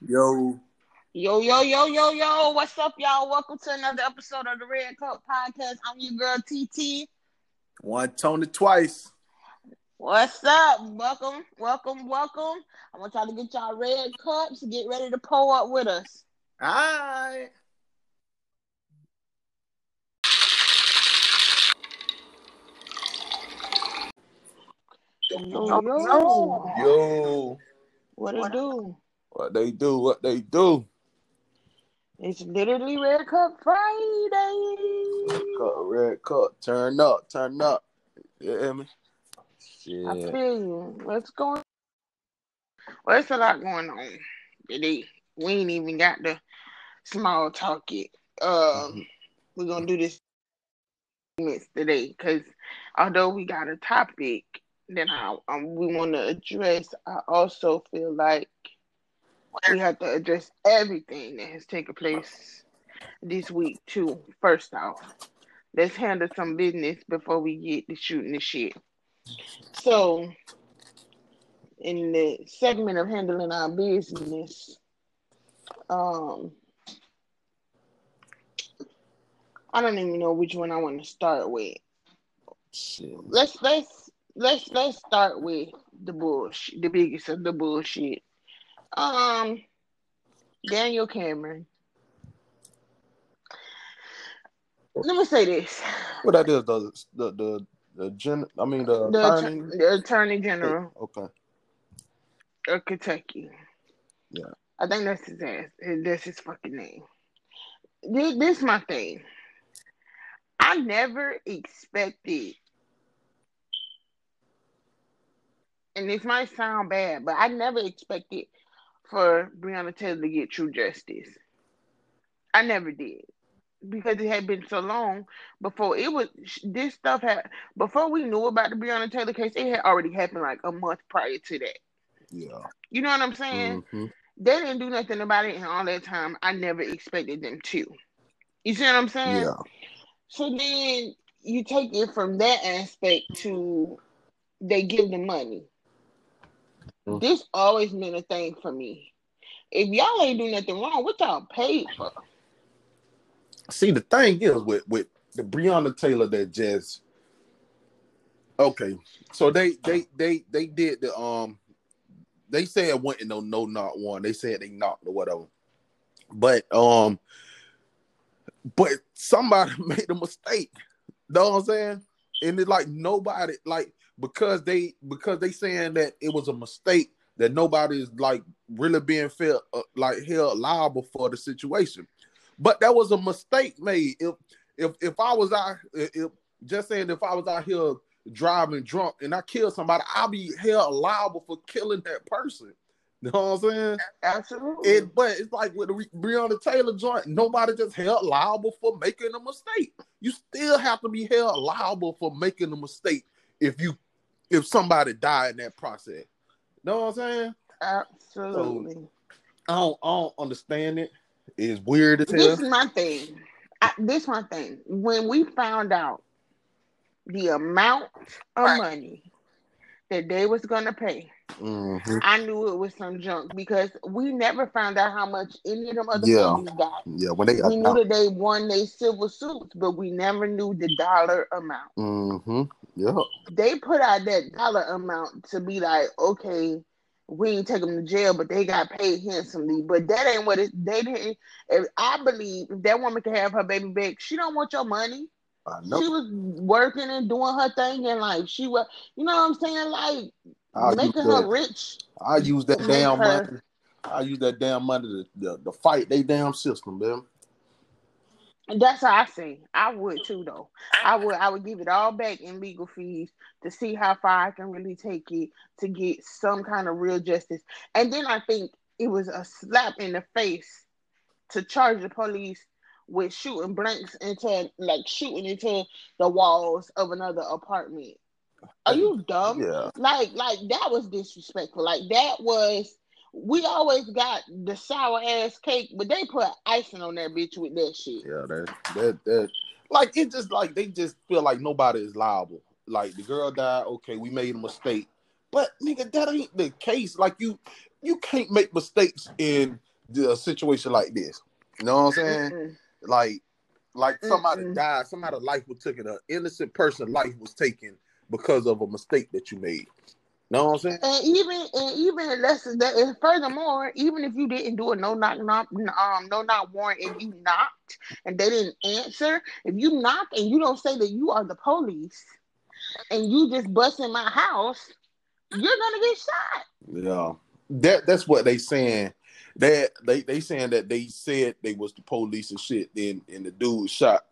Yo. Yo, yo, yo, yo, yo. What's up, y'all? Welcome to another episode of the Red Cup Podcast. I'm your girl TT. One Tony twice. What's up? Welcome, welcome, welcome. I want y'all to get y'all red cups. Get ready to pull up with us. All right. Yo, yo. Yo. What it do? What they do, what they do. It's literally Red Cup Friday. Red cup, red cup. Turn up, turn up. You hear me? I Shit. feel you. What's going Well, it's a lot going on today. We ain't even got the small talk yet. Um, we're gonna do this today because although we got a topic that I, um, we want to address, I also feel like we have to address everything that has taken place this week too. First off, let's handle some business before we get to shooting the shit. So, in the segment of handling our business, um, I don't even know which one I want to start with. Shit. Let's let's let's let's start with the bullshit, the biggest of the bullshit. Um, Daniel Cameron. Let me say this: What that is, the the the, the gen I mean the, the, attorney. the Attorney General Okay. of Kentucky. Yeah. I think that's his ass. That's his fucking name. This, this my thing. I never expected, and this might sound bad, but I never expected for Breonna Taylor to get true justice. I never did because it had been so long before it was this stuff had before we knew about the Breonna Taylor case. It had already happened like a month prior to that. Yeah. You know what I'm saying? hmm They didn't do nothing about it in all that time. I never expected them to. You see what I'm saying? Yeah. So then you take it from that aspect to they give the money. Mm. This always been a thing for me. If y'all ain't do nothing wrong, what y'all paid for? See, the thing is with with the Breonna Taylor that just okay. So they they they they did the um they said it went in no no not one. They said they knocked or whatever. But um but somebody made a mistake. Know what I'm saying? And it's like nobody like because they because they saying that it was a mistake that nobody is like really being felt uh, like held liable for the situation. But that was a mistake made. If if if I was out, if, just saying, if I was out here driving drunk and I killed somebody, I'll be held liable for killing that person. You know what I'm saying? Absolutely. It, but it's like with the Re- Breonna Taylor joint, nobody just held liable for making a mistake. You still have to be held liable for making a mistake if you if somebody died in that process. Know what I'm saying? Absolutely. I don't, I don't understand it. It's weird as this is my thing. I, this my thing. When we found out the amount of money that they was gonna pay, Mhm. I knew it was some junk because we never found out how much any of them other Yeah. families got. Yeah, when they We knew that they won their civil suits, but we never knew the dollar amount. Mm-hmm. Yeah. They put out that dollar amount to be like, okay, we ain't take them to jail, but they got paid handsomely. But that ain't what it. They didn't. If I believe if that woman can have her baby back, she don't want your money. I know. She was working and doing her thing, and like she was, you know what I'm saying, like I'll making her that. rich. I use that damn her- money. I use that damn money to, to, to fight they damn system, man. And that's how I say. I would too, though. I would. I would give it all back in legal fees to see how far I can really take it to get some kind of real justice. And then I think it was a slap in the face to charge the police with shooting blanks into, like, shooting into the walls of another apartment. Are you dumb? Yeah. Like, like that was disrespectful. Like that was. We always got the sour ass cake, but they put icing on that bitch with that shit. Yeah, that that that like it just like they just feel like nobody is liable. Like the girl died, okay, we made a mistake, But nigga, that ain't the case. Like you, you can't make mistakes in a situation like this. You know what I'm saying? Mm-mm. Like, like somebody Mm-mm. died, somebody's life was taken, an innocent person life was taken because of a mistake that you made. Know what I'm saying? And even and even less than that, and furthermore, even if you didn't do a no knock knock um no knock warrant and you knocked and they didn't answer, if you knock and you don't say that you are the police and you just bust in my house, you're gonna get shot. Yeah, that that's what they saying. That they they saying that they said they was the police and shit. Then and the dude shot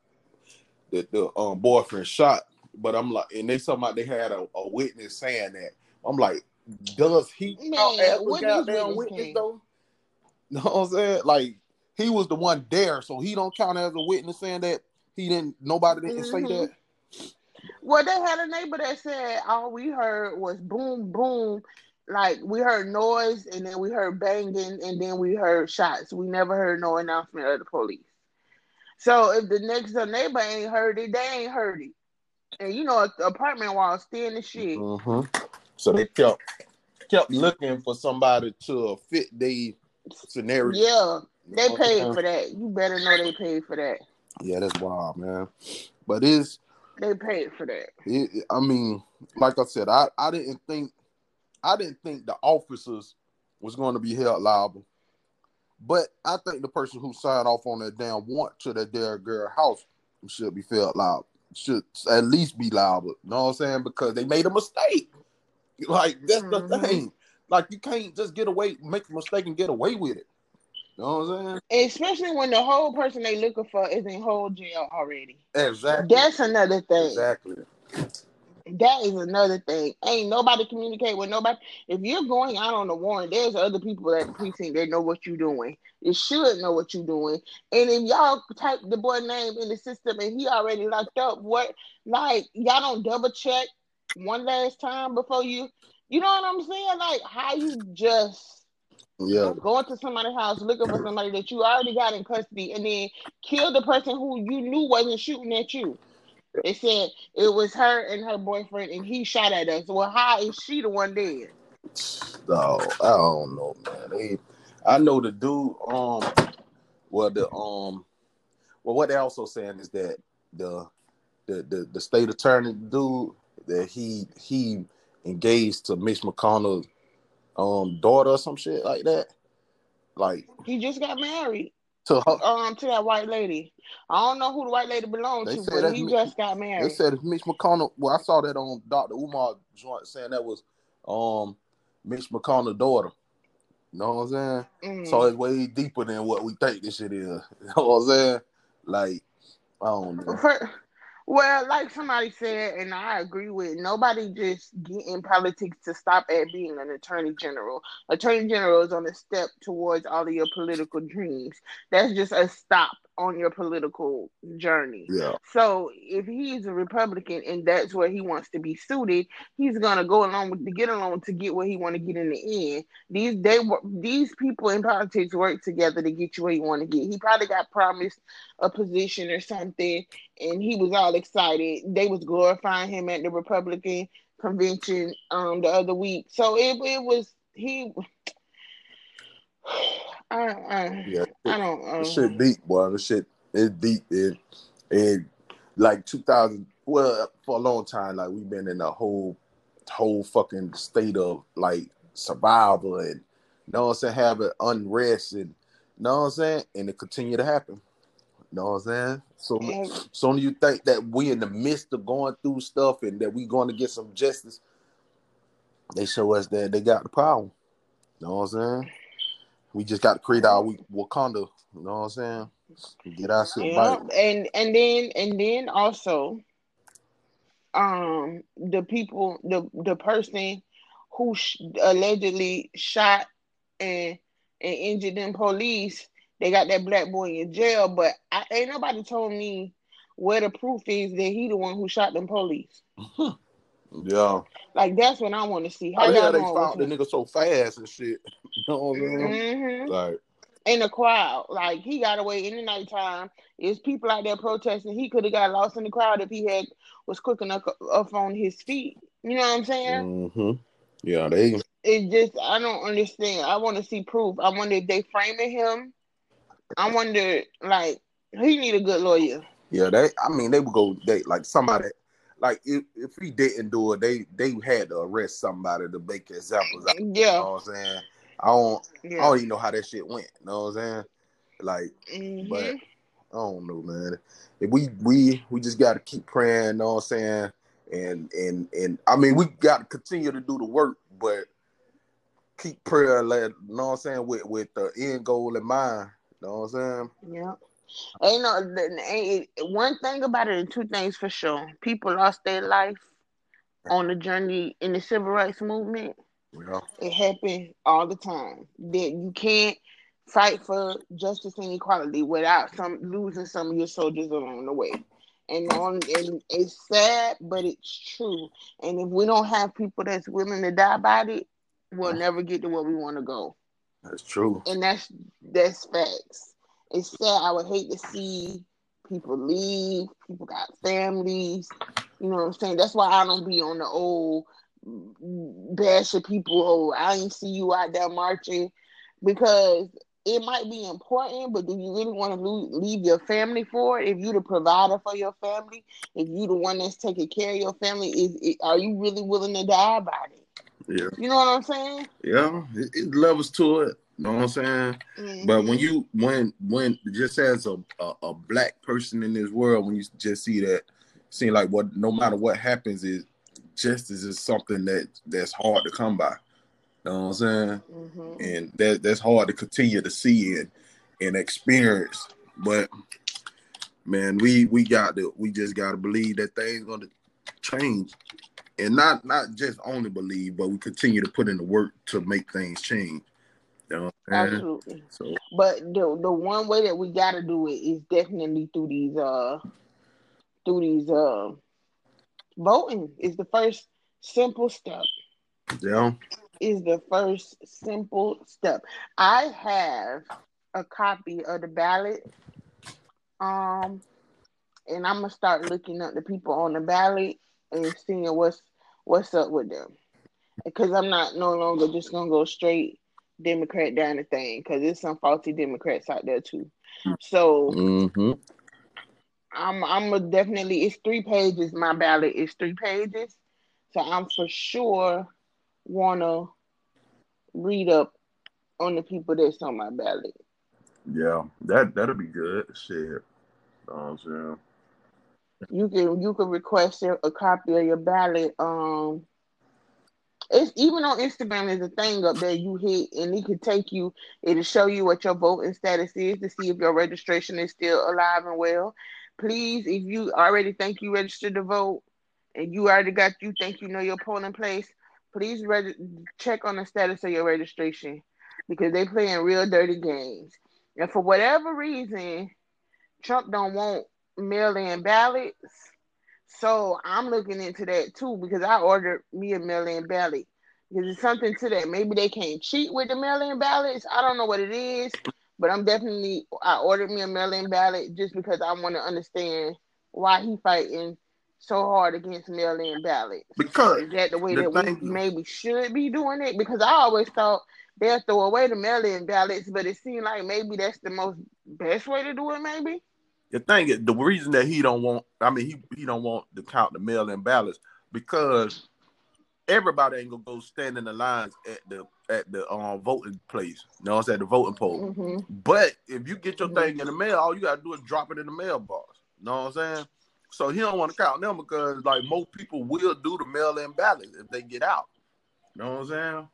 the the um boyfriend shot. But I'm like, and they talking about they had a, a witness saying that. I'm like, does he Man, a what goddamn witness came? though? Know what I'm saying? Like he was the one there, so he don't count as a witness saying that he didn't. Nobody didn't say Mhm. that. Well, they had a neighbor that said all we heard was boom, boom. Like we heard noise and then we heard banging and then we heard shots. We never heard no announcement of the police. So if the next door neighbor ain't heard it, they ain't heard it. And you know, the apartment walls thin and shit. hmm So they kept kept looking for somebody to fit the scenario. Yeah, they paid for that. You better know they paid for that. Yeah, that's wild, man. But it's, They paid for that. it, I mean, like I said, I, I didn't think, I didn't think the officers was going to be held liable. But I think the person who signed off on that damn warrant to that damn girl house should be held liable. Should at least be liable. You know what I'm saying? Because they made a mistake. Like that's the Mhm. thing. Like you can't just get away, make a mistake and get away with it. You know what I'm saying? Especially when the whole person they looking for is in whole jail already. Exactly. That's another thing. exactly. That is another thing. Ain't nobody communicate with nobody. If you're going out on a warrant, there's other people at the precinct that know what you're doing. They should know what you're doing. And if y'all type the boy name in the system and he already locked up, what like y'all don't double check one last time before you you know what I'm saying? Like how you just Yeah. Going to somebody's house looking for somebody that you already got in custody and then kill the person who you knew wasn't shooting at you. They said it was her and her boyfriend and he shot at us. Well, how is she the one dead? No, I don't know, man. They, I know the dude. Um, well, the um, well, what they also saying is that the the the, the state attorney dude that he he engaged to Mitch McConnell's um daughter or some shit like that, like He just got married to her. um to that white lady. I don't know who the white lady belonged They to, but he me- just got married. They said if Mitch McConnell. Well, I saw that on Dr. Umar joint saying that was um Mitch McConnell's daughter. You know what I'm saying? Mm. So it's way deeper than what we think this shit is. You know what I'm saying? Like, I don't know. For- well, like somebody said, and I agree with nobody just get in politics to stop at being an attorney general. Attorney general is on a step towards all of your political dreams. That's just a stop on your political journey. Yeah, So if he's a Republican and that's where he wants to be suited, he's gonna go along with to get along to get where he want to get in the end. These they these people in politics work together to get you where you want to get. He probably got promised a position or something, and he was all excited. They was glorifying him at the Republican convention um the other week. So it it was he. I, I, yeah. I don't. This Uh, shit deep, boy. This shit is deep. And, and like 2000, well, for a long time, like we've been in a whole, whole fucking state of like survival and, you know what I'm saying, having unrest and, you know what I'm saying, and it continue to happen. You know what I'm saying? So, and- so you think that we in the midst of going through stuff and that we going to get some justice, they show us that they got the problem. You know what I'm saying? We just got to create our Wakanda. You know what I'm saying? Get our shit Yeah, right. and and then and then also, um, the people, the the person who sh- allegedly shot and and injured them police, they got that black boy in jail. But I, ain't nobody told me where the proof is that he the one who shot them police. Yeah. Like that's what I want to see. How How the they found the nigga so fast and shit? You know what I'm saying? hmm Like, in the crowd. Like he got away in the nighttime. There's people out there protesting. He could have got lost in the crowd if he had was quick enough up on his feet. You know what I'm saying? hmm Yeah, they. It just I don't understand. I want to see proof. I wonder if they framing him. I wonder like he need a good lawyer. Yeah, they. I mean, they would go. They like somebody. Like if, if he didn't do it, they they had to arrest somebody to make examples. Out, Yeah. You know what I'm saying? I don't. I don't even know how that shit went. You know what I'm saying? Like, Mhm. but I don't know, man. If we we we just got to keep praying. You know what I'm saying? And and and I mean, we got to continue to do the work, but keep prayer. Let you know what I'm saying with with the end goal in mind. You know what I'm saying? Yeah. Ain't no ain't, one thing about it, and two things for sure. People lost their life on the journey in the civil rights movement. Yeah. It happened all the time. That you can't fight for justice and equality without some losing some of your soldiers along the way. And on and it's sad, but it's true. And if we don't have people that's willing to die about it, we'll never get to where we want to go. That's true. and that's that's facts. It's sad. I would hate to see people leave. People got families. You know what I'm saying? That's why I don't be on the old bashing people. Oh, I ain't see you out there marching because it might be important, but do you really want to leave your family for it? If you're the provider for your family, if you're the one that's taking care of your family, is it, are you really willing to die about it? Yeah. You know what I'm saying? Yeah. It, it levels to it. You know what I'm saying? But when you when when just as a, a a black person in this world, when you just see that, seem like what no matter what happens is justice is something that that's hard to come by. You know what I'm saying? Mhm. And that that's hard to continue to see and and experience. But man, we we got to we just gotta believe that things gonna change. And not not just only believe, but we continue to put in the work to make things change. You know what I'm saying? Absolutely. So But the the one way that we gotta do it is definitely through these uh through these uh voting is the first simple step. yeah. Is the first simple step. I have a copy of the ballot. Um and I'm gonna start looking up the people on the ballot and seeing what's what's up with them. Because I'm not no longer just gonna go straight Democrat down the thing because there's some faulty Democrats out there too. So Mm-hmm. I'm I'm a definitely it's three pages. My ballot is three pages, so I'm for sure wanna read up on the people that's on my ballot. Yeah, that that'll be good. Shit. You know what I'm saying? You can you can request a, a copy of your ballot. Um, it's even on Instagram. There's a thing up there you hit, and it can take you. It'll show you what your voting status is to see if your registration is still alive and well. Please, if you already think you registered to vote, and you already got you think you know your polling place, please reg- check on the status of your registration because they playing real dirty games. And for whatever reason, Trump don't want mail-in ballots. So I'm looking into that too because I ordered me a mail-in ballot. Because it's something to that. Maybe they can't cheat with the mail-in ballots. I don't know what it is, but I'm definitely I ordered me a mail-in ballot just because I want to understand why he fighting so hard against mail-in ballots. Because Is that the way the that we maybe should be doing it? Because I always thought they'll throw away the mail-in ballots, but it seemed like maybe that's the most best way to do it. Maybe. The thing is, the reason that he don't want, I mean, he he don't want to count the mail-in ballots because everybody ain't gonna go stand in the lines at the at the um voting place. You know, it's at the voting poll. hmm But if you get your Mhm. thing in the mail, all you gotta do is drop it in the mailbox. You know what I'm saying? So he don't want to count them because like most people will do the mail-in ballot if they get out. You know what I'm saying?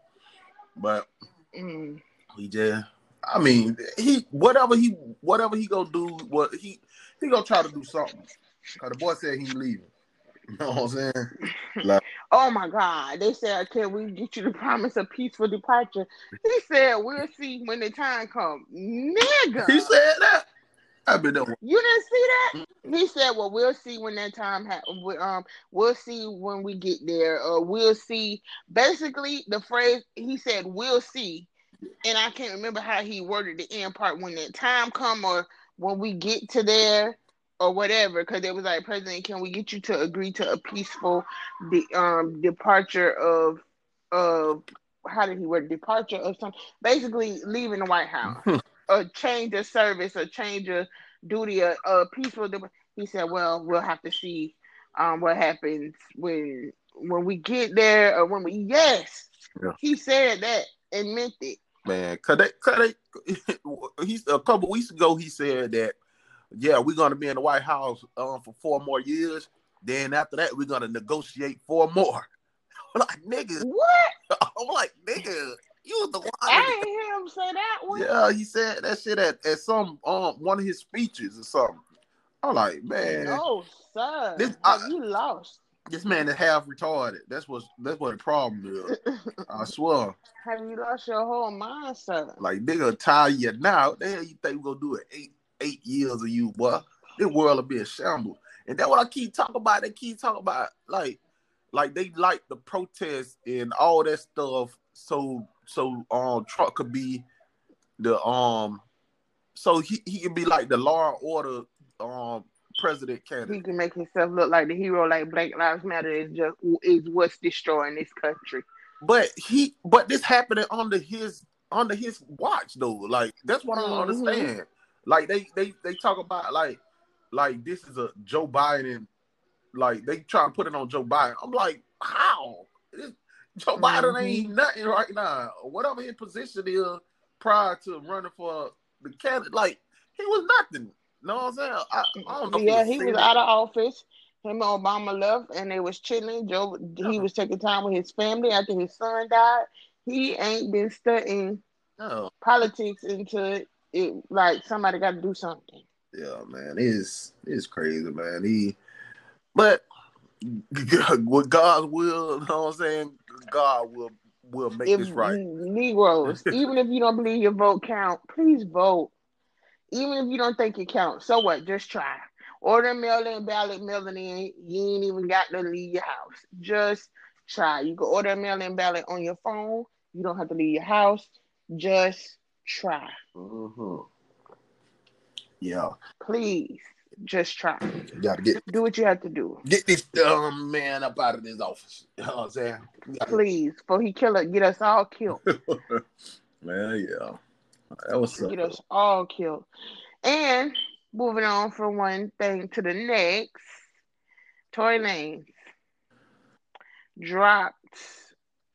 But mm he just I mean, he whatever he whatever he gonna do, what he he gonna try to do something. Cause the boy said he leaving. You know what I'm saying? Like, Oh my God. They said, Can we get you to promise a peaceful departure? He said, We'll see when the time comes. Nigga. He said that. I've been there. you didn't see that? He said, Well, we'll see when that time happens. Um, we'll see when we get there, or we'll see. Basically, the phrase he said, We'll see. And I can't remember how he worded the end part when that time come or when we get to there or whatever. Because it was like, President, can we get you to agree to a peaceful the um departure of of how did he word departure of some basically leaving the White House, a change of service, a change of duty, a, a peaceful. He said, "Well, we'll have to see um, what happens when when we get there, or when we yes." Yeah. He said that and meant it. Man, cause they, cause they, he's a couple weeks ago. He said that, yeah, we're gonna be in the White House um, for four more years. Then after that, we're gonna negotiate four more. I'm like, nigga, what? I'm like, nigga, you was the one. I didn't hear him say that one. Yeah, he said that shit at, at some um one of his speeches or something. I'm like, man. No, sir. This, I, you lost. This man is half retarded. That's what that's what the problem is. I swear. Have you lost your whole mind, sir? Like nigga tie you now. What the hell you think we gonna do it? Eight eight years of you, boy. This world will be a shambles. And that's what I keep talking about. They keep talking about like like they like the protests and all that stuff so so um Trump could be the um so he, he can be like the law and order um president candidate. He can make himself look like the hero like Black Lives Matter is just is what's destroying this country. But he but this happening under his under his watch though. Like that's what mm-hmm. I don't understand. Like they they they talk about like like this is a Joe Biden like they try to put it on Joe Biden. I'm like, how? Joe mm-hmm. Biden ain't nothing right now. Whatever his position is prior to running for the candidate, like he was nothing. What I'm saying? I, I uh, don't know. Yeah, he was out of office. Him and Obama left, and they was chilling. Joe, he was taking time with his family after his son died. He ain't been studying no. politics until it It like somebody got to do something. Yeah, man, it's it's crazy, man. He but with God's will, you know what I'm saying? God will will make if, this right. Negroes, even if you don't believe your vote count, please vote. Even if you don't think it counts, so what? Just try. Order mail-in ballot, mail in. You ain't even got to leave your house. Just try. You can order a mail-in ballot on your phone. You don't have to leave your house. Just try. Mm-hmm. Yeah. Please just try. You gotta get do what you have to do. Get this dumb man up out of this office. You know what I'm saying? Please, for he kill it, get us all killed. man, yeah. That was get us all killed. And moving on from one thing to the next, Tory Lanez dropped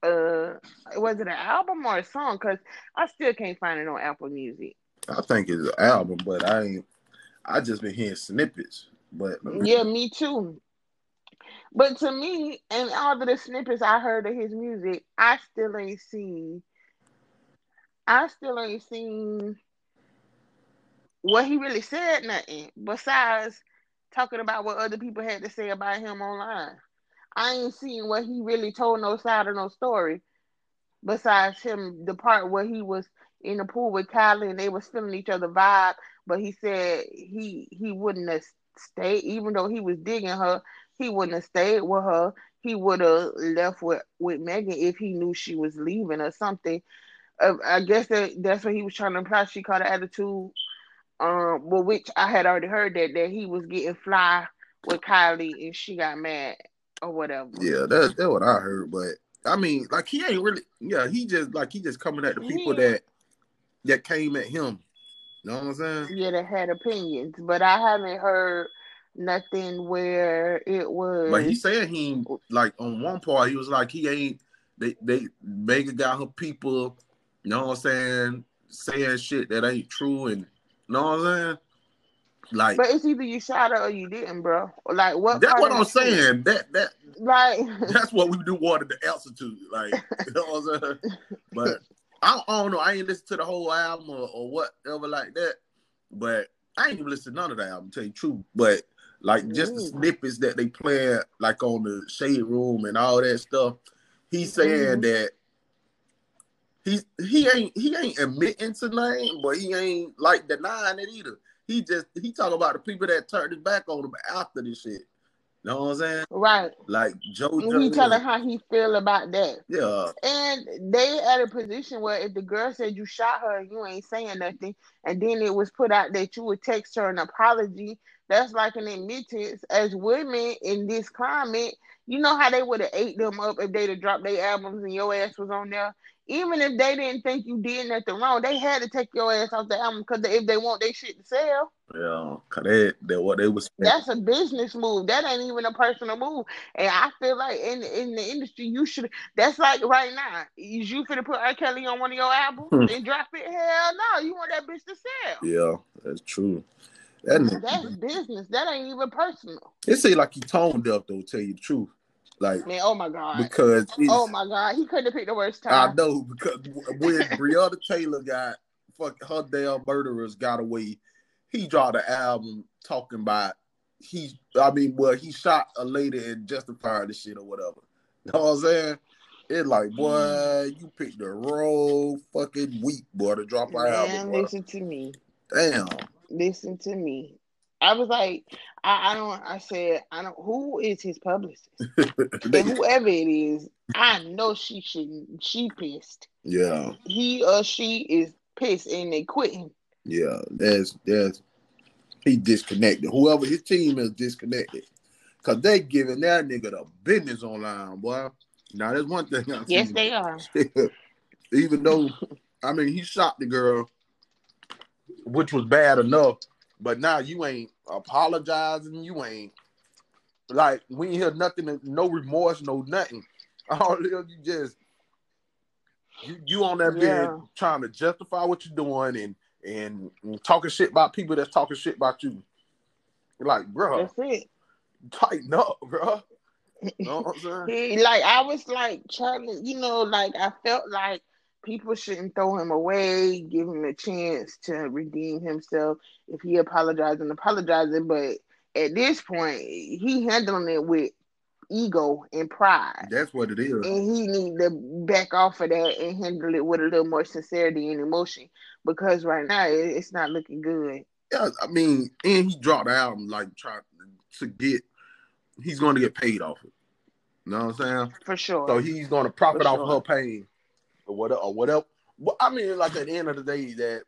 uh was it an album or a song? Because I still can't find it on Apple Music. I think it's an album, but I ain't I just been hearing snippets. But yeah, me too. But to me, and all of the snippets I heard of his music, I still ain't seen. I still ain't seen what he really said. Nothing besides talking about what other people had to say about him online. I ain't seen what he really told no side of no story. Besides him, the part where he was in the pool with Kylie and they was feeling each other vibe but he said he he wouldn't have stayed, even though he was digging her, he wouldn't have stayed with her. He would have left with, with Megan if he knew she was leaving or something. Uh, I guess that that's what he was trying to imply. She caught an attitude, um, well, which I had already heard that that he was getting fly with Kylie and she got mad or whatever. Yeah, that's that's what I heard. But I mean, like he ain't really. Yeah, he just like he just coming at the people yeah. that that came at him You know what I'm saying? Yeah, they had opinions, but I haven't heard nothing where it was. But he said he like on one part he was like he ain't they they Megan got her people. You know what I'm saying? Saying shit that ain't true, and you know what I'm saying? Like, but it's either you shot her or you didn't, bro. Like, what? That's what I'm saying. That that like that's what we do wanted the answer to. Like, you know what I'm saying? But I, I don't know. I ain't listened to the whole album or, or whatever like that. But I ain't even listened to none of the album, tell you true. But like just the snippets that they play like on the shade room and all that stuff, he's saying mm-hmm. that he he ain't he ain't admitting to nothing, but he ain't like denying it either. He just he talk about the people that turned his back on him after this shit You know what I'm saying? Right. Like Joe. And he telling how he feel about that. Yeah. And they at a position where if the girl said you shot her, you ain't saying nothing, and then it was put out that you would text her an apology that's like an admittance as women in this climate. You know how they would have ate them up if they'd have dropped their albums and your ass was on there. Even if they didn't think you did nothing wrong, they had to take your ass off the album because if they want their shit to sell. Yeah, cause they, they what they was. That's a business move. That ain't even a personal move. And I feel like in in the industry, you should. That's like right now. Is you finna put R. Kelly on one of your albums Hmm. and drop it? Hell no. You want that bitch to sell. Yeah, that's true. That That's business. That ain't even personal. it seemed like he toned up though. Tell you the truth, like Man, oh my god. because Oh my god, he couldn't have picked the worst time. I know because when Breonna Taylor got fuck her damn murderers got away, he dropped an album talking about he. I mean, well, he shot a lady and justified the shit or whatever. You know what I'm saying? It's like, boy, you picked the wrong fucking week, boy, to drop an Man, album. boy. listen to me. Damn. Listen to me. I was like, I, I don't. I said, I don't. Who is his publicist? And whoever it is, I know she shouldn't. She pissed. yeah, He or she is pissed, and they quitting. yeah. That's that's he disconnected. Whoever his team is disconnected. Cause they giving that nigga the business online, boy. Now there's one thing I Yes, see. they are. Even though I mean he shot the girl, which was bad enough, but now you ain't apologizing, you ain't like we ain't hear nothing, no remorse, no nothing. All you just you, you on that Yeah. bed trying to justify what you're doing and, and and talking shit about people that's talking shit about you. You're like, bro, That's it. tighten up, bro. You know what I'm saying? Like I was like Charlie, you know, like I felt like people shouldn't throw him away, give him a chance to redeem himself if he apologizing, apologizing. But at this point, he handling it with ego and pride. That's what it is. And he need to back off of that and handle it with a little more sincerity and emotion because right now it's not looking good. Yeah, I mean, and he dropped the album like trying to get. He's going to get paid off it. You know what I'm saying? For sure. So he's going to profit For off sure. her pain, or whatever, or whatever. I mean, like at the end of the day, that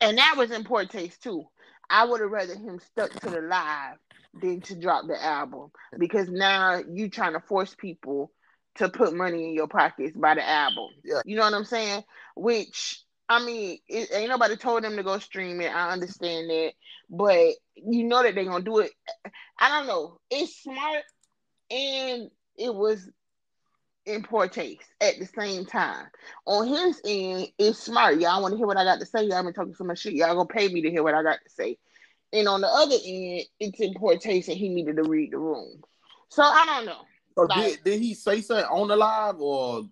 And that was in poor taste too. I would have rather him stuck to the live than to drop the album because now you trying to force people to put money in your pockets by the album. Yeah. You know what I'm saying? Which I mean, it, ain't nobody told them to go stream it. I understand that, but you know that they're gonna do it. I don't know. It's smart and it was in poor taste at the same time. On his end, it's smart. Y'all want to hear what I got to say? Y'all been talking so much shit. Y'all gonna pay me to hear what I got to say. And on the other end, it's in poor taste, and he needed to read the room. So I don't know. so Like- did, did he say something on the live, or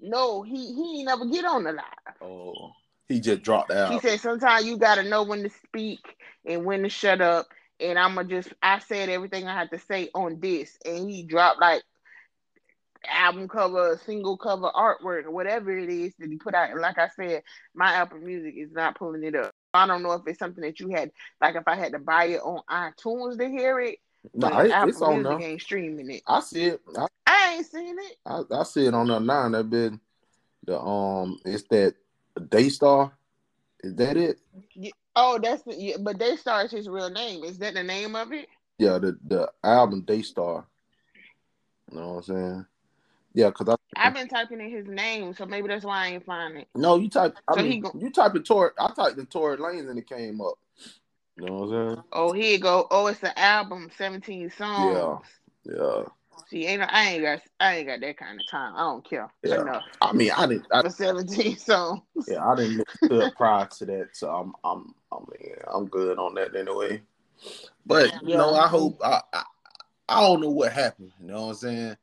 No, he he ain't never get on the live. oh, he just dropped out. He said sometimes you gotta know when to speak and when to shut up. And I'ma just I said everything I had to say on this, and he dropped like album cover, single cover artwork, or whatever it is that he put out. And like I said, my Apple Music is not pulling it up. I don't know if it's something that you had, like if I had to buy it on iTunes to hear it, Nah, it, Apple it's on Music there. ain't streaming it. I see it. I, I ain't seen it. I, I see it on there now. That been the um, it's that Daystar. Is that it? Oh, that's the, yeah, but Daystar is his real name. Is that the name of it? Yeah, the the album Daystar. You know what I'm saying? Yeah, cause I I've been typing in his name, so maybe that's why I ain't find it. no, you type. I So he go- you type in Tor. I typed in Tory Lanez and it came up. You know what I'm saying? Oh, here you go. Oh, it's an album, seventeen songs. Yeah. yeah. See, ain't I ain't got I ain't got that kind of time. I don't care Yeah. enough I mean, I didn't. I, for seventeen songs. yeah, I didn't look prior to that, so I'm, I'm, I mean, I'm good on that anyway. But you Yeah. know, I hope I, I, I don't know what happened. You know what I'm saying?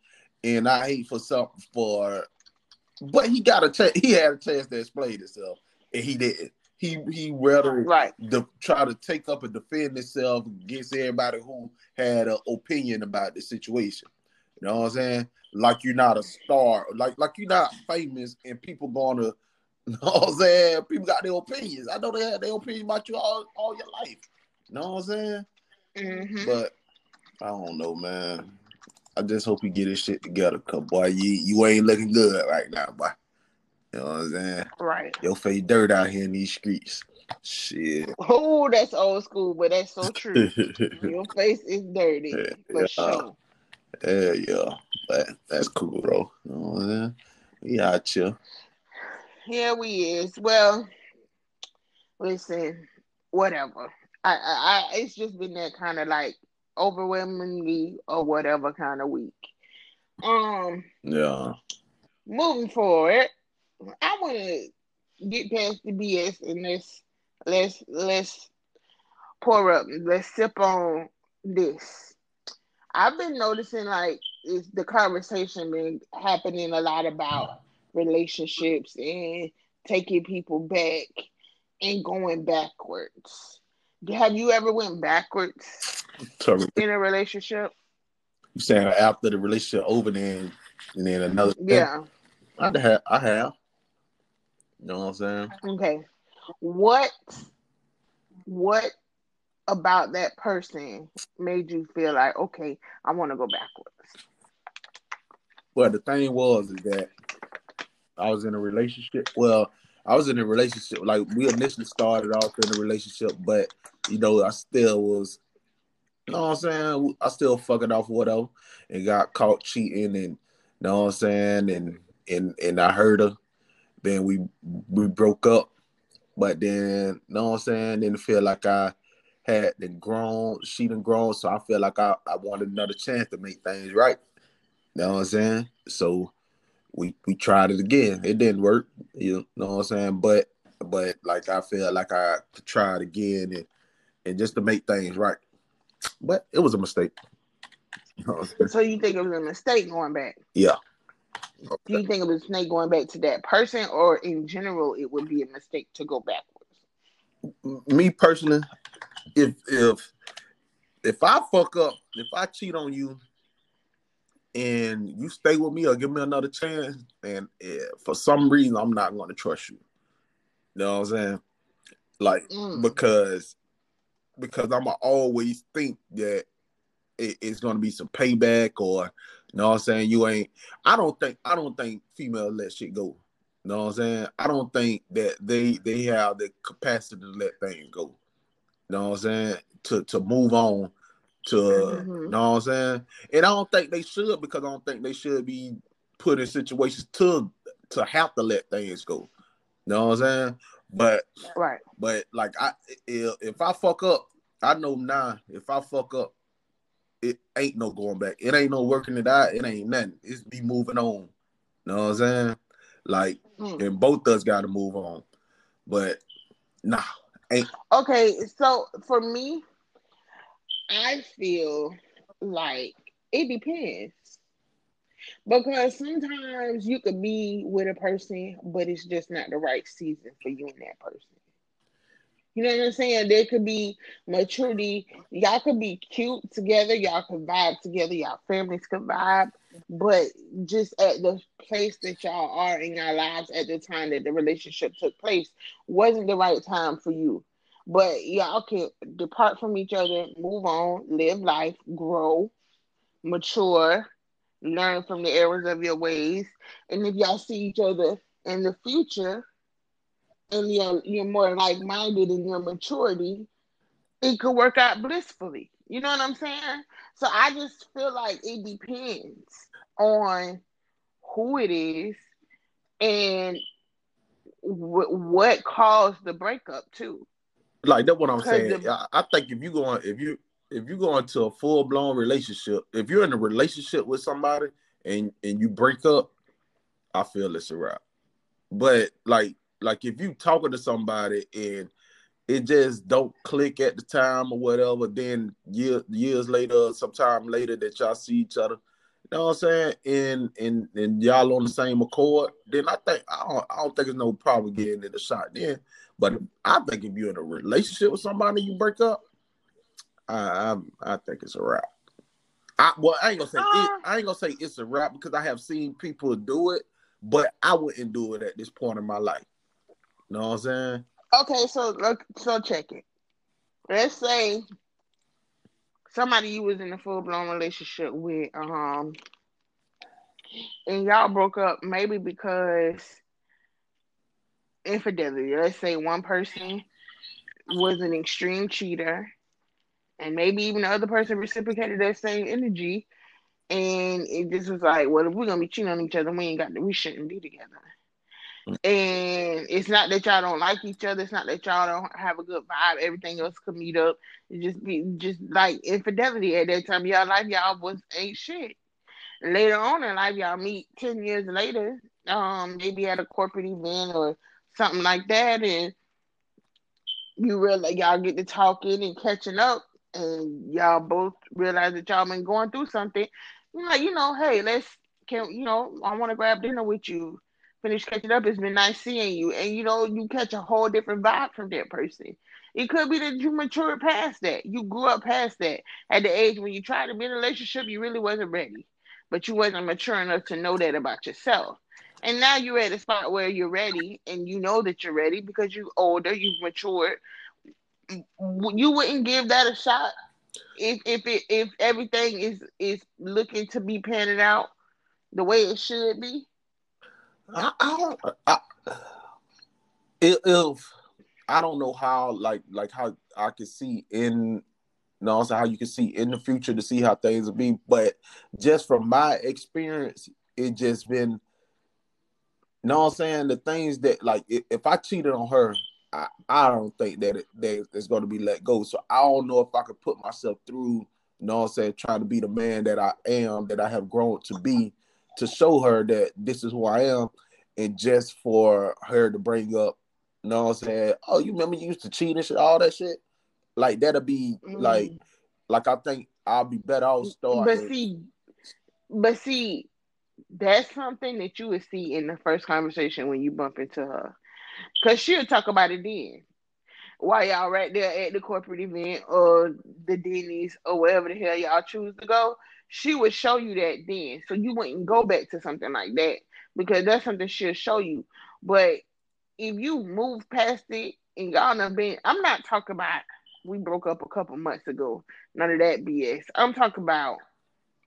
And I hate for something for, but he got a chance. He had a chance to explain himself, and he didn't. He he rather Right. de- try to take up and defend himself against everybody who had an opinion about the situation. You know what I'm saying? Like you're not a star, like like you're not famous, and people gonna, you know what I'm saying? People got their opinions. I know they had their opinion about you all, all your life. You know what I'm saying? hmm But I don't know, man. I just hope he get his shit together, cause boy, you you ain't looking good right now, boy. You know what I'm saying? Right. Your face dirt out here in these streets. Shit. Oh, that's old school, but that's so true. Your face is dirty for yeah. sure. Yeah, yeah. That, that's cool, bro. You know what I'm saying? We out here. Yeah, we is. Well, listen, whatever. I, I, I it's just been that kind of like overwhelmingly or whatever kind of week. Um, Yeah. moving forward, I want to get past the BS and let's let's let's pour up. Let's sip on this. I've been noticing like is the conversation been happening a lot about relationships and taking people back and going backwards. Have you ever went backwards So in a relationship? you saying after the relationship over, then and then another. Yeah. I have. I have. You know what I'm saying? Okay. What what about that person made you feel like, okay, I want to go backwards? Well, the thing was is that I was in a relationship. Well, I was in a relationship. Like we initially started off in a relationship, but you know, I still was. You know what I'm saying? I still fucking off whatever, and got caught cheating, and you know what I'm saying, and and and I heard her. Then we we broke up, but then you know what I'm saying. Didn't feel like I had the grown, she done grown, so I feel like I I wanted another chance to make things right. You know what I'm saying? So we we tried it again. It didn't work. You know what I'm saying? But but like I feel like I it again and and just to make things right. But it was a mistake. You know what I'm saying? So you think it was a mistake going back? Yeah. Do you think it was a mistake going back to that person, or in general, it would be a mistake to go backwards? Me personally, if if if I fuck up, if I cheat on you and you stay with me or give me another chance, and for some reason I'm not going to trust you. You know what I'm saying? Like Mm. because because I'm going to always think that it, it's going to be some payback or you know what I'm saying? You ain't. I don't think. I don't think females let shit go. You know what I'm saying? I don't think that they they have the capacity to let things go. You know what I'm saying? To to move on to Mhm. you know what I'm saying? And I don't think they should because I don't think they should be put in situations to to have to let things go. You know what I'm saying? But Right. but like I if, if I fuck up, I know now if I fuck up, it ain't no going back. It ain't no working it out. It ain't nothing. It's be moving on. You know what I'm saying? Like Mm. and both us gotta move on. But nah, ain't Okay, so for me, I feel like it depends. Because sometimes you could be with a person, but it's just not the right season for you and that person. You know what I'm saying? There could be maturity. Y'all could be cute together. Y'all could vibe together. Y'all families could vibe. But just at the place that y'all are in your lives at the time that the relationship took place wasn't the right time for you. But y'all can depart from each other, move on, live life, grow, mature, learn from the errors of your ways. And if y'all see each other in the future and you're, you're more like minded in your maturity, it could work out blissfully. You know what I'm saying? So I just feel like it depends on who it is and w- what caused the breakup too. like that's what I'm saying. the- I, I think if you go on if you if you go into a full blown relationship, if you're in a relationship with somebody and and you break up, I feel it's a wrap. But like like if you talking to somebody and it just don't click at the time or whatever, then year, years later, sometime later that y'all see each other, you know what I'm saying? And and and y'all on the same accord, then I think I don't I don't think there's no problem getting it a shot then. But I think if you're in a relationship with somebody you break up, I I, I think it's a wrap. I well I ain't gonna say it, Uh. I ain't gonna say it's a wrap because I have seen people do it, but I wouldn't do it at this point in my life. You know what I'm saying? Okay, so look, so check it. Let's say somebody you was in a full blown relationship with, um, and y'all broke up maybe because infidelity. Let's say one person was an extreme cheater, and maybe even the other person reciprocated that same energy, and it just was like, well, if we're gonna be cheating on each other, we ain't got to, we shouldn't be together. And it's not that y'all don't like each other. It's not that y'all don't have a good vibe. Everything else could meet up. It just be just like infidelity at that time. Y'all life y'all was ain't shit. Later on in life, y'all meet ten years later. Um, maybe at a corporate event or something like that, and you realize y'all get to talking and catching up, and y'all both realize that y'all been going through something. You're like, you know, hey, let's can you know, I want to grab dinner with you finish catching up. It's been nice seeing you. And you know, you catch a whole different vibe from that person. It could be that you matured past that. You grew up past that. At the age when you tried to be in a relationship, you really wasn't ready. But you wasn't mature enough to know that about yourself. And now you're at a spot where you're ready and you know that you're ready because you're older, you've matured. You wouldn't give that a shot if if it if everything is is looking to be panning out the way it should be. I, I don't. I, if I don't know how, like, like how I can see in, know, also how you can see in the future to see how things will be. But just from my experience, it just been, you know, what I'm saying the things that like if I cheated on her, I, I don't think that it, that it's going to be let go. So I don't know if I could put myself through, you know, what I'm saying trying to be the man that I am, that I have grown to be to show her that this is who I am, and just for her to bring up, you know what I'm saying? Oh, you remember you used to cheat and shit, all that shit? Like that'll be mm. like like I think I'll be better off starting. But see, but see, that's something that you would see in the first conversation when you bump into her. Cause she'll talk about it then. While y'all right there at the corporate event or the Denny's or wherever the hell y'all choose to go, she would show you that then. So you wouldn't go back to something like that because that's something she'll show you. But if you move past it and y'all have been, I'm not talking about we broke up a couple months ago. None of that BS. I'm talking about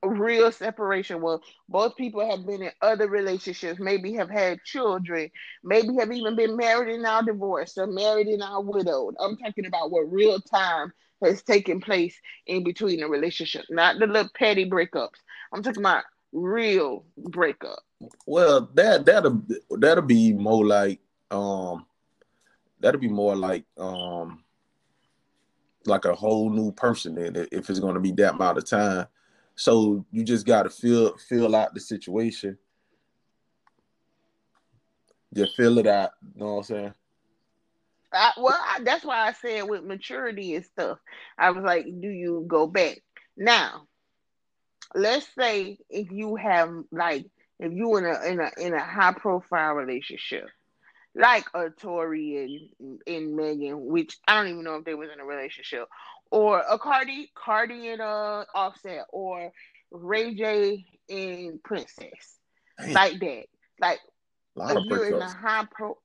real separation where both people have been in other relationships, maybe have had children, maybe have even been married and now divorced or married and now widowed. I'm talking about what real time has taken place in between the relationship, not the little petty breakups. I'm talking about real breakup. Well, that that'll that'll be more like um that'll be more like um like a whole new person then if it's gonna be that amount of time. So you just gotta feel feel out the situation. Just feel it out. You know what I'm saying? I, well, I, that's why I said with maturity and stuff, I was like, do you go back? Now, let's say if you have like if you in a in a in a high profile relationship, like a Tory and and Megan, which I don't even know if they was in a relationship, or a Cardi Cardi and uh Offset, or Ray J and Princess, like that, like if you're in a high pro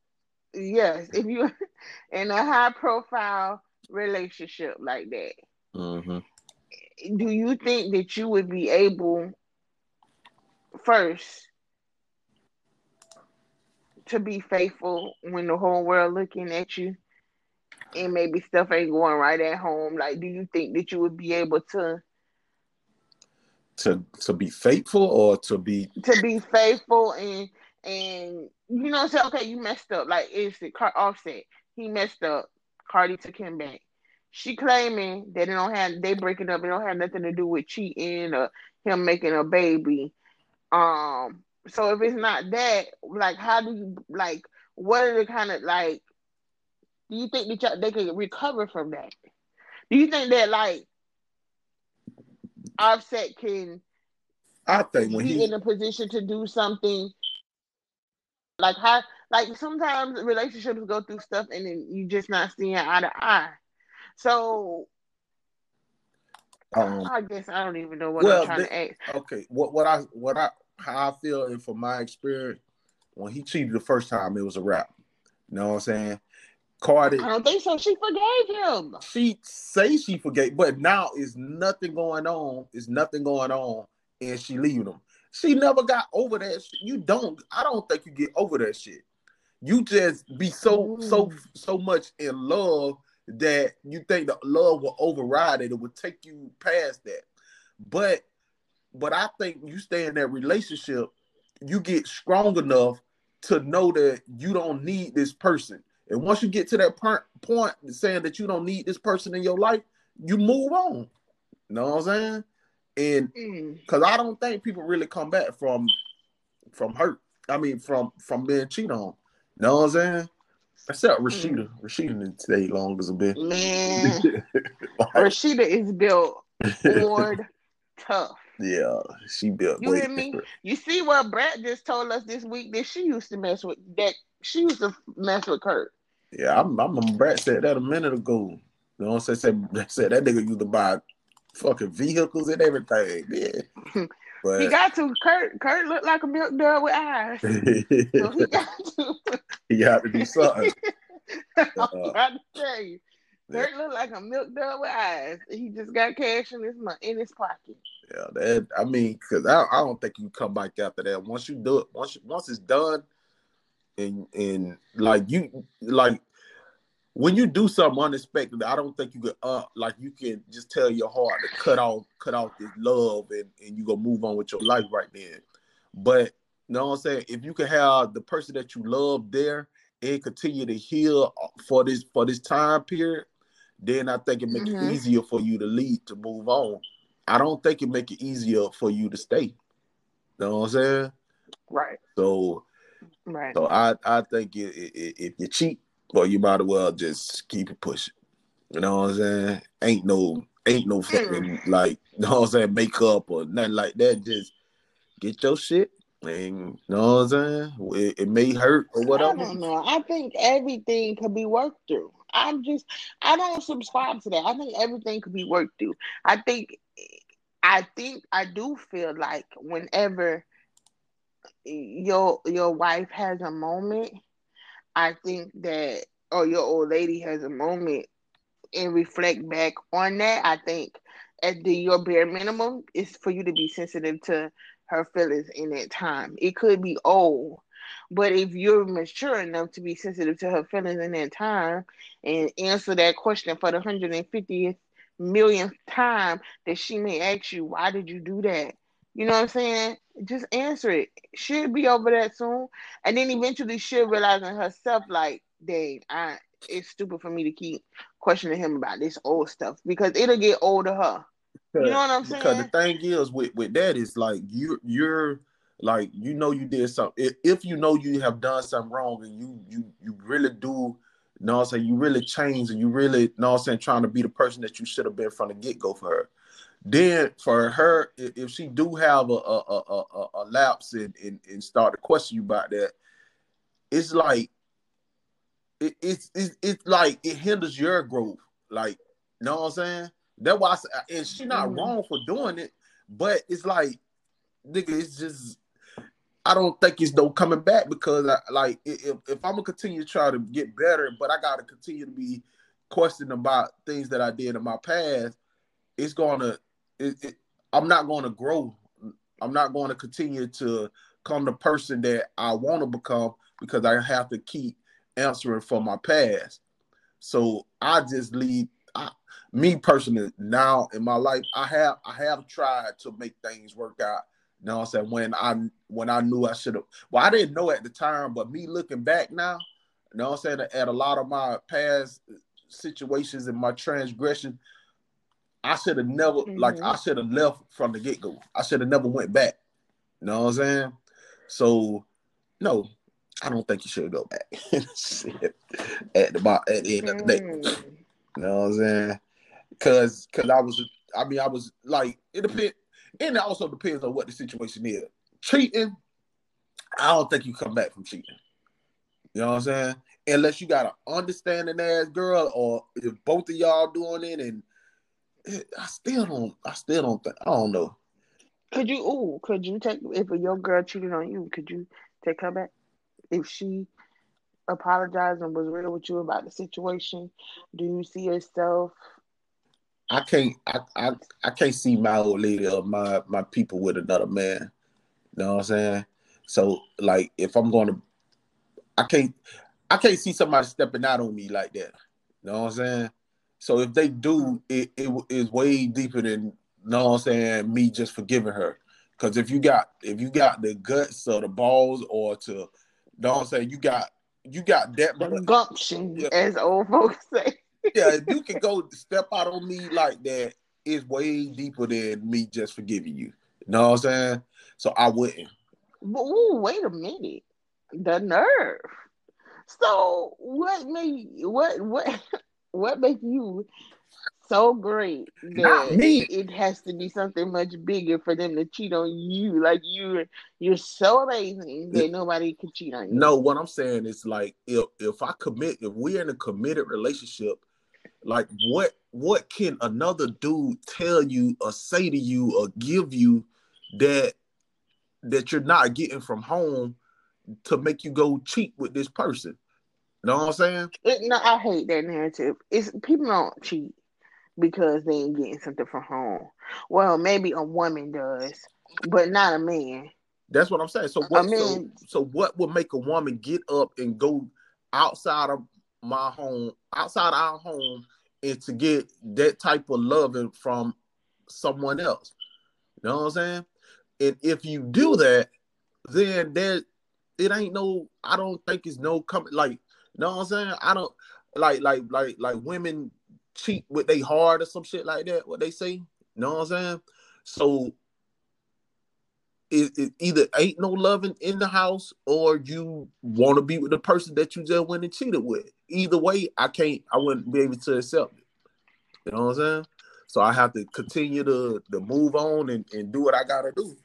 yes, if you in a high profile relationship like that, mm-hmm. do you think that you would be able first to be faithful when the whole world looking at you and maybe stuff ain't going right at home? Like, do you think that you would be able to? To, to be faithful or to be to be faithful and and you know, say, okay, you messed up. Like it's the car offset. He messed up. Cardi took him back. She claiming that it don't have they breaking up. It don't have nothing to do with cheating or him making a baby. Um. So if it's not that, like, how do you like? What are the kind of like? Do you think that they could recover from that? Do you think that like Offset can? I think when be he in a position to do something like how like sometimes relationships go through stuff and then you just not seeing eye to eye. So um, I guess I don't even know what well, I'm trying to ask. Okay, what what I what I how I feel and from my experience, when he cheated the first time, it was a wrap. You know what I'm saying? Cardi. I don't think so. She forgave him. She say she forgave, but now is nothing going on. Is nothing going on, and she leaving him. She never got over that. Shit. You don't. I don't think you get over that shit. You just be so mm. so so much in love that you think the love will override it. It would take you past that. But but I think you stay in that relationship, you get strong enough to know that you don't need this person. And once you get to that point saying that you don't need this person in your life, you move on. You know what I'm saying? And because mm. I don't think people really come back from from hurt. I mean, from from being cheated on. You know what I'm saying? Except Rashida. Mm. Rashida didn't stay long as a bit. Man, Rashida is built Ford tough. Yeah, she built. You hear me? You see what Brett just told us this week that she used to mess with that. She used to mess with Kurt. Yeah, I'm. I'm. Brett said that a minute ago. You know what I'm saying? Said, said that nigga used to buy fucking vehicles and everything. Yeah. But he got to. Kurt Kurt looked like a milk dog with eyes. so he got to. he got to do something. I'm uh, trying to tell you. Kurt looked like a milk dog with eyes. He just got cash in his in his pocket. Yeah, that I mean, because I, I don't think you come back after that. Once you do it, once you, once it's done, and and like you like when you do something unexpected, I don't think you could uh like you can just tell your heart to cut off cut off this love and, and you go move on with your life right then. But you know what I'm saying? If you can have the person that you love there and continue to heal for this for this time period, then I think it makes mm-hmm. it easier for you to lead to move on. I don't think it make it easier for you to stay. You know what I'm saying? Right. So, right. So I I think it, it, if you cheat, well, you might as well just keep it pushing. You know what I'm saying? Ain't no ain't no hmm. fucking like you know what I'm saying, makeup or nothing like that. Just get your shit and you know what I'm saying? It, it, may hurt or whatever. I don't know. I think everything could be worked through. I'm just I don't subscribe to that. I think everything could be worked through. I think I think I do feel like whenever your your wife has a moment I think that, or your old lady has a moment and reflect back on that. I think at the your bare minimum is for you to be sensitive to her feelings in that time. It could be old, but if you're mature enough to be sensitive to her feelings in that time and answer that question for the 150th millionth time that she may ask you, why did you do that? You know what I'm saying? Just answer it. She'll be over that soon. And then eventually she'll realize in herself, like, dang, I it's stupid for me to keep questioning him about this old stuff because it'll get old to her. You know what I'm saying? Because the thing is with, with that is like you you're like you know you did something if, if you know you have done something wrong and you you you really do you know what I'm saying you really change and you really you know what I'm saying trying to be the person that you should have been from the get-go for her then for her, if she do have a a, a, a, a lapse and, and, and start to question you about that, it's like it, it's it's it's like it hinders your growth. Like, you know what I'm saying? That's why I say, and she's not mm-hmm. wrong for doing it, but it's like, nigga, it's just I don't think it's no coming back because I, like if, if I'm gonna continue to try to get better, but I gotta continue to be questioning about things that I did in my past, it's gonna it, it, I'm not going to grow. I'm not going to continue to come the person that I want to become because I have to keep answering for my past. So I just leave. I, me personally, now in my life, I have I have tried to make things work out. You know what I'm saying? When I when I knew I should have well, I didn't know at the time, but me looking back now, you know what I'm saying, at a lot of my past situations and my transgression, I should have never mm-hmm. like I should have left from the get go. I should have never went back. You know what I'm saying? So no, I don't think you should go back. at the at the end of the day. Mm. You know what I'm saying? Cause cause I was I mean I was like it depends and it also depends on what the situation is. Cheating, I don't think you come back from cheating. You know what I'm saying? Unless you got an understanding ass girl or if both of y'all doing it and I still don't. I still don't think. I don't know. Could you? Ooh, could you take if your girl cheated on you? Could you take her back if she apologized and was real with you about the situation? Do you see yourself? I can't. I I, I can't see my old lady or my my people with another man. You know what I'm saying? So like, if I'm going to, I can't. I can't see somebody stepping out on me like that. You know what I'm saying? So if they do, it, it is way deeper than you know what I'm saying, me just forgiving her. Cause if you got if you got the guts or the balls or to you know what I'm saying, you got you got that the gumption, yeah. as old folks say. yeah, if you can go step out on me like that, it's way deeper than me just forgiving you. You know what I'm saying? So I wouldn't. Ooh, wait a minute. The nerve. So what made what what what makes you so great that it has to be something much bigger for them to cheat on you? Like you you're so amazing that nobody can cheat on you. No, what I'm saying is like if if I commit if we're in a committed relationship, like what what can another dude tell you or say to you or give you that that you're not getting from home to make you go cheat with this person. You know what I'm saying? It, no, I hate that narrative. It's people don't cheat because they ain't getting something from home. Well, maybe a woman does, but not a man. That's what I'm saying. So what? So, so what would make a woman get up and go outside of my home, outside our home, and to get that type of loving from someone else? You know what I'm saying? And if you do that, then there it ain't no I don't think it's no coming like know what I'm saying? I don't like like like like women cheat with they hard or some shit like that, what they say. Know what I'm saying? So it, it either ain't no loving in the house or you want to be with the person that you just went and cheated with. Either way, I can't I wouldn't be able to accept it. You know what I'm saying? So I have to continue to to move on and, and do what I gotta do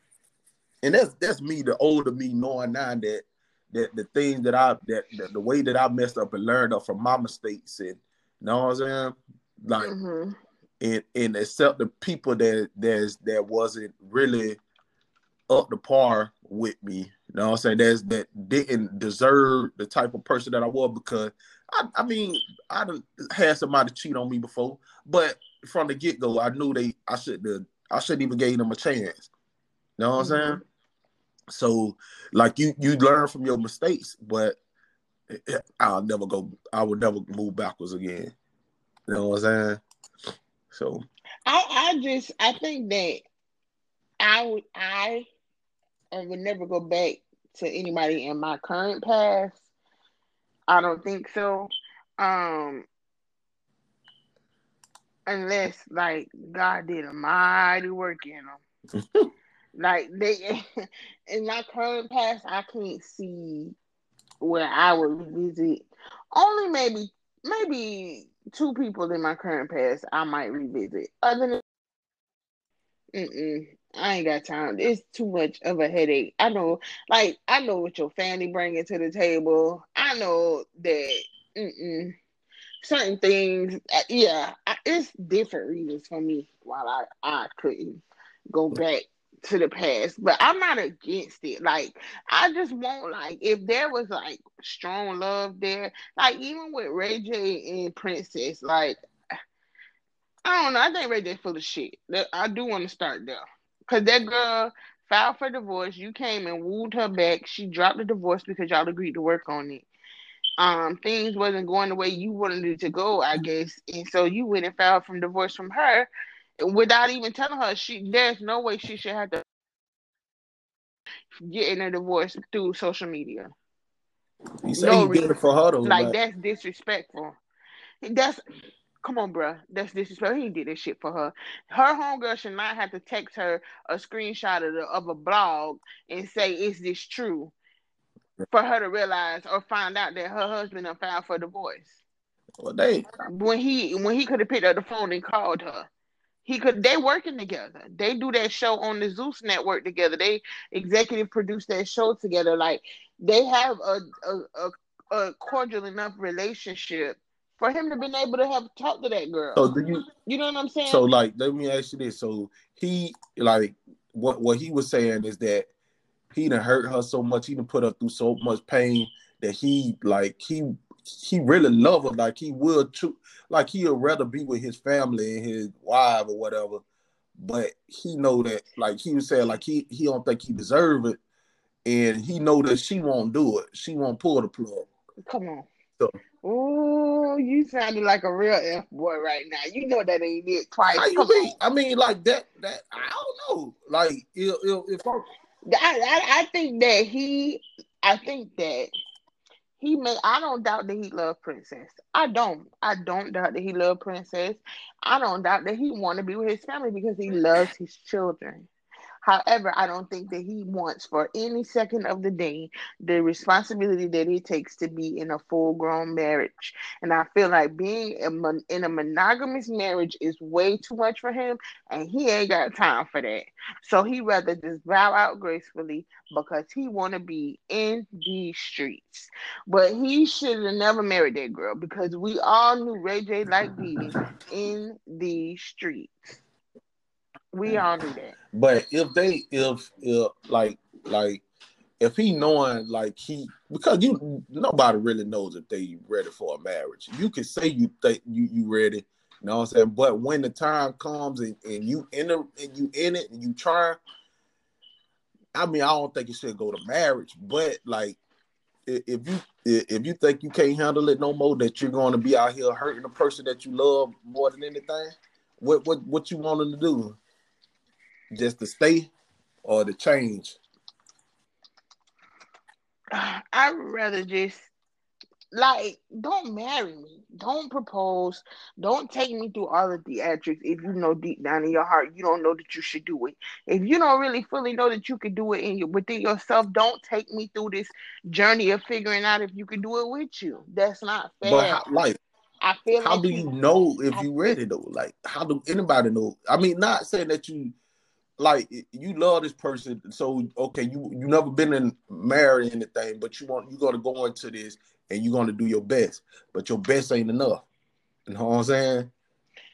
and that's that's me, the older me, knowing now that that the things that I that, that the way that I messed up and learned up from my mistakes and you know what I'm saying, like mm-hmm. and and accept the people that there's that wasn't really up to par with me. You know what I'm saying? That's that didn't deserve the type of person that I was because I, I mean I had somebody cheat on me before, but from the get go I knew they I should have I shouldn't even gave them a chance. You know what mm-hmm. I'm saying? So like you you learn from your mistakes, but I'll never go I would never move backwards again. You know what I'm saying? So I I just I think that I would I I would never go back to anybody in my current past. I don't think so. Um unless like God did a mighty work in them. Like they in my current past, I can't see where I would visit. Only maybe maybe two people in my current past I might revisit. Other than Mm-mm, I ain't got time. It's too much of a headache. I know, like I know what your family bringing to the table. I know that mm-mm, certain things. Uh, yeah, it's different reasons for me. While I I couldn't go back to the past, but I'm not against it. Like I just want like if there was like strong love there, like even with Ray J and Princess, like I don't know. I think Ray J full of shit. I do want to start there because that girl filed for divorce. You came and wooed her back. She dropped the divorce because y'all agreed to work on it. Um, things wasn't going the way you wanted it to go, I guess, and so you went and filed from divorce from her without even telling her she there's no way she should have to get in a divorce through social media. You say no he did it for her though. Like, that's disrespectful. That's come on, bro. That's disrespectful. He did this shit for her. Her homegirl should not have to text her a screenshot of, the, of a blog and say, "Is this true?" For her to realize or find out that her husband filed for divorce. Well, they when he when he could have picked up the phone and called her. He could. They working together. They do that show on the Zeus network together. They executive produce that show together. Like they have a a, a, a cordial enough relationship for him to been able to have talked to that girl. So do you? You know what I'm saying? So like, let me ask you this. So he like what what he was saying is that he done hurt her so much. He done put her through so much pain that he like he he really love her. Like he would, cho- like he'd rather be with his family and his wife or whatever. But he know that, like he was saying, like he he don't think he deserve it, and he know that she won't do it. She won't pull the plug. Come on. So Oh, you sounded like a real F boy right now. You know that ain't it twice. How you mean? I mean, like that. That I don't know. Like if if, if I, I, I think that he. I think that he may. I don't doubt that he loved Princess. I don't. I don't doubt that he loved Princess. I don't doubt that he want to be with his family because he loves his children. However, I don't think that he wants for any second of the day the responsibility that it takes to be in a full grown marriage. And I feel like being in a monogamous marriage is way too much for him, and he ain't got time for that. So he rather just bow out gracefully because he want to be in these streets. But he should have never married that girl because we all knew Ray J liked being in the streets. We all knew that. But if they, if, if like, like, if he knowing like he because you nobody really knows if they ready for a marriage. You can say you think you you ready, you know what I'm saying? But when the time comes and, and you in the and you in it and you try, I mean I don't think it should go to marriage, but like if you if you think you can't handle it no more, that you're going to be out here hurting the person that you love more than anything, what what what you want them to do? Just to stay or to change? I'd rather just like don't marry me. Don't propose. Don't take me through all the theatrics if you know deep down in your heart you don't know that you should do it. If you don't really fully know that you can do it in your, within yourself, don't take me through this journey of figuring out if you can do it with you. That's not fair. But how, like I feel how like do you know if you're ready though? Like how do anybody know? I mean, not saying that you like you love this person, so okay, you you never been in married anything, but you want you got to go into this and you're gonna do your best, but your best ain't enough. You know what I'm saying?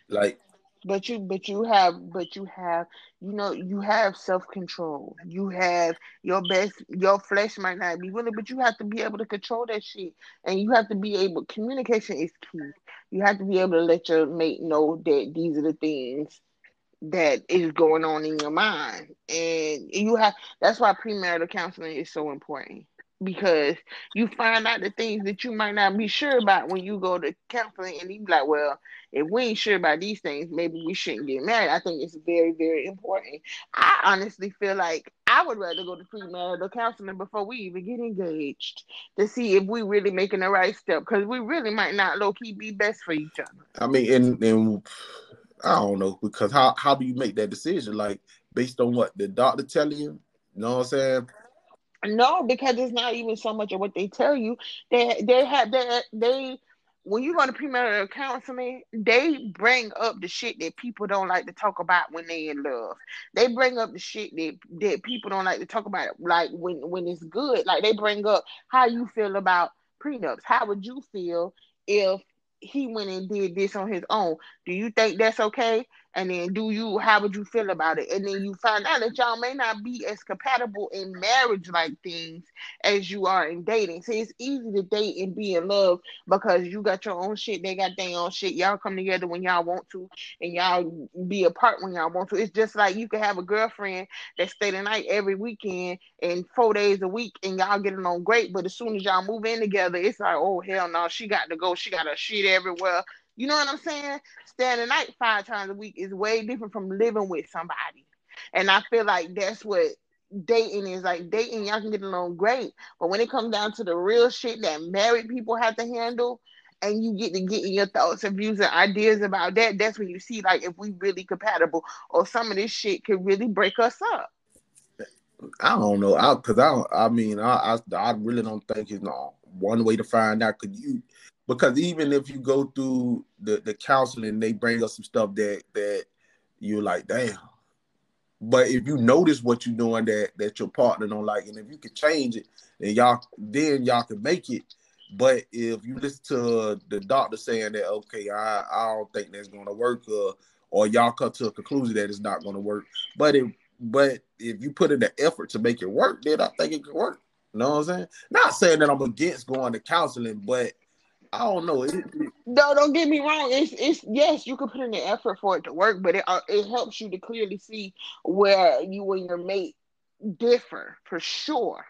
Like, but you but you have but you have you know you have self-control you have your best your flesh might not be willing but you have to be able to control that shit and you have to be able communication is key you have to be able to let your mate know that these are the things that is going on in your mind. And you have that's why premarital counseling is so important because you find out the things that you might not be sure about when you go to counseling and you be like, well, if we ain't sure about these things, maybe we shouldn't get married. I think it's very, very important. I honestly feel like I would rather go to premarital counseling before we even get engaged to see if we really making the right step because we really might not low key be best for each other. I mean, and and I don't know because how how do you make that decision? Like based on what the doctor telling you? You know what I'm saying? No, because it's not even so much of what they tell you. They they have they they when you go to premarital counseling, they bring up the shit that people don't like to talk about when they in love. They bring up the shit that, that people don't like to talk about, like when when it's good. Like they bring up how you feel about prenups. How would you feel if he went and did this on his own. Do you think that's okay? And then do you how would you feel about it? And then you find out that y'all may not be as compatible in marriage like things as you are in dating. See, it's easy to date and be in love because you got your own shit, they got their own shit. Y'all come together when y'all want to, and y'all be apart when y'all want to. It's just like you could have a girlfriend that stay the night every weekend and four days a week, and y'all getting on great. But as soon as y'all move in together, it's like, oh hell no, she got to go. She got a shit everywhere. You know what I'm saying? Staying the night five times a week is way different from living with somebody. And I feel like that's what dating is. Like dating y'all can get along great. But when it comes down to the real shit that married people have to handle and you get to get in your thoughts and views and ideas about that that's when you see like if we really compatible or some of this shit could really break us up. I don't know. I because i i mean I, I i really don't think it's no one way to find out. Could you because even if you go through the the counseling, they bring up some stuff that that you're like, damn. But if you notice what you're doing that that your partner don't like, and if you can change it, then y'all then y'all can make it. But if you listen to the doctor saying that, okay, I, I don't think that's gonna work, uh, or y'all come to a conclusion that it's not gonna work. But if but if you put in the effort to make it work, then I think it can work. You know what I'm saying? Not saying that I'm against going to counseling, but I don't know. It, it, no, don't get me wrong. It's it's yes, you can put in the effort for it to work, but it uh, it helps you to clearly see where you and your mate differ for sure.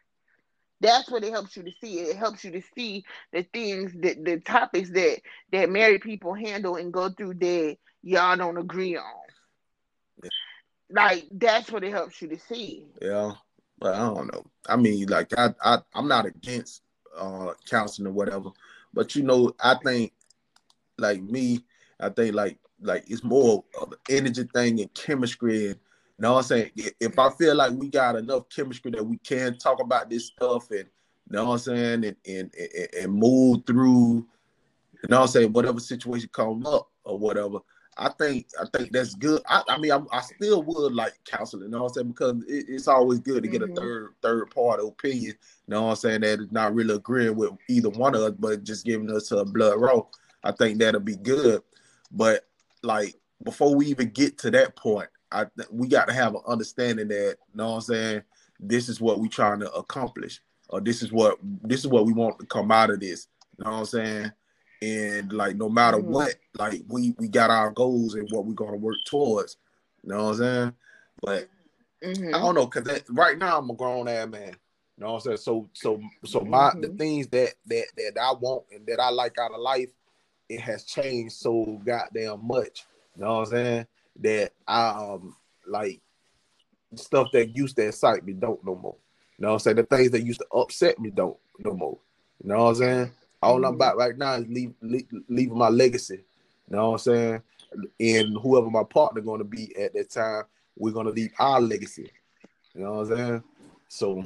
That's what it helps you to see. It helps you to see the things that the topics that that married people handle and go through that y'all don't agree on. Yeah. Like that's what it helps you to see. Yeah, but I don't know. I mean, like I, I I'm not against uh counseling or whatever, but you know, I think like me, I think like like it's more of an energy thing and chemistry. And you know what I'm saying? If I feel like we got enough chemistry that we can talk about this stuff and you know what I'm saying? And and, and, and move through, you know what I'm saying, whatever situation comes up or whatever, I think I think that's good. I, I mean, I, I, still would like counseling. You know what I'm saying? Because it, it's always good to get mm-hmm. a third third party opinion. You know what I'm saying? That is not really agreeing with either one of us, but just giving us a blood roll. I think that'll be good. But like before we even get to that point, I we got to have an understanding that. You know what I'm saying? This is what we trying to accomplish, or this is what this is what we want to come out of this. You know what I'm saying? And like no matter mm-hmm. what, like we we got our goals and what we're gonna work towards. You know what I'm saying? But mm-hmm. I don't know because right now I'm a grown ass man. You know what I'm saying? So so so my mm-hmm. the things that that that I want and that I like out of life, it has changed so goddamn much. You know what I'm saying? That I um like stuff that used to excite me don't no more. You know what I'm saying? The things that used to upset me don't no more. You know what I'm saying? All I'm mm-hmm. about right now is leave, leave, leaving my legacy. You know what I'm saying? And whoever my partner going to be at that time, we're going to leave our legacy. You know what I'm saying? So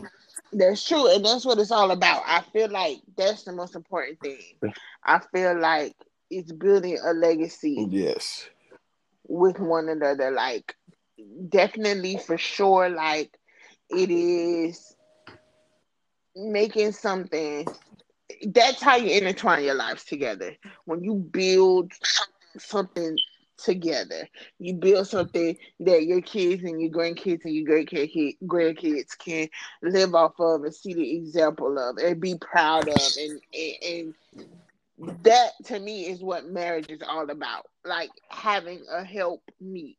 that's true, and that's what it's all about. I feel like that's the most important thing. I feel like it's building a legacy. Yes. With one another, like definitely for sure, like it is making something that's how you intertwine your lives together. When you build something together, you build something that your kids and your grandkids and your great grandkids can live off of and see the example of and be proud of, and, and, and that to me is what marriage is all about. Like having a help meet.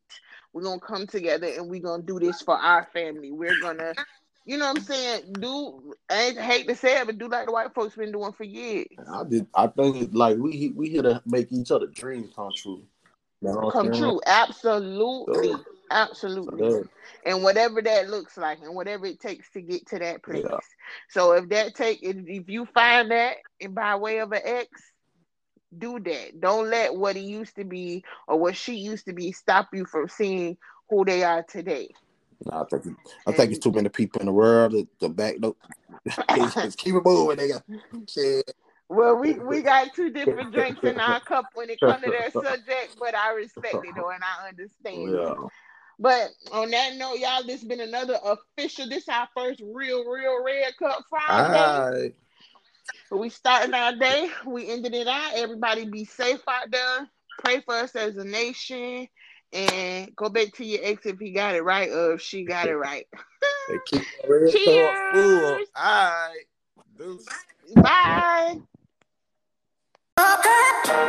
We're gonna come together and we're gonna do this for our family. We're gonna you know what I'm saying? Do I hate to say it, but do like the white folks been doing for years. I did. I think like we we here to make each other dreams come true. You know come true, absolutely, so, absolutely. So and whatever that looks like, and whatever it takes to get to that place. Yeah. So if that take, if, if you find that, and by way of an ex, do that. Don't let what he used to be or what she used to be stop you from seeing who they are today. I think I think it's too many people in the world to, to back up. Just keep it moving, nigga. Shit. Well, we, we got two different drinks in our cup when it comes to that subject, but I respect it though and I understand. Yeah. But on that note, y'all, this has been another official. This is our first real, real red cup Friday. Right. We starting our day. We ended it out. Everybody be safe out there. Pray for us as a nation and go back to your ex if he got it right or if she got it right. Cheers. All right. Deuce. Bye. Bye.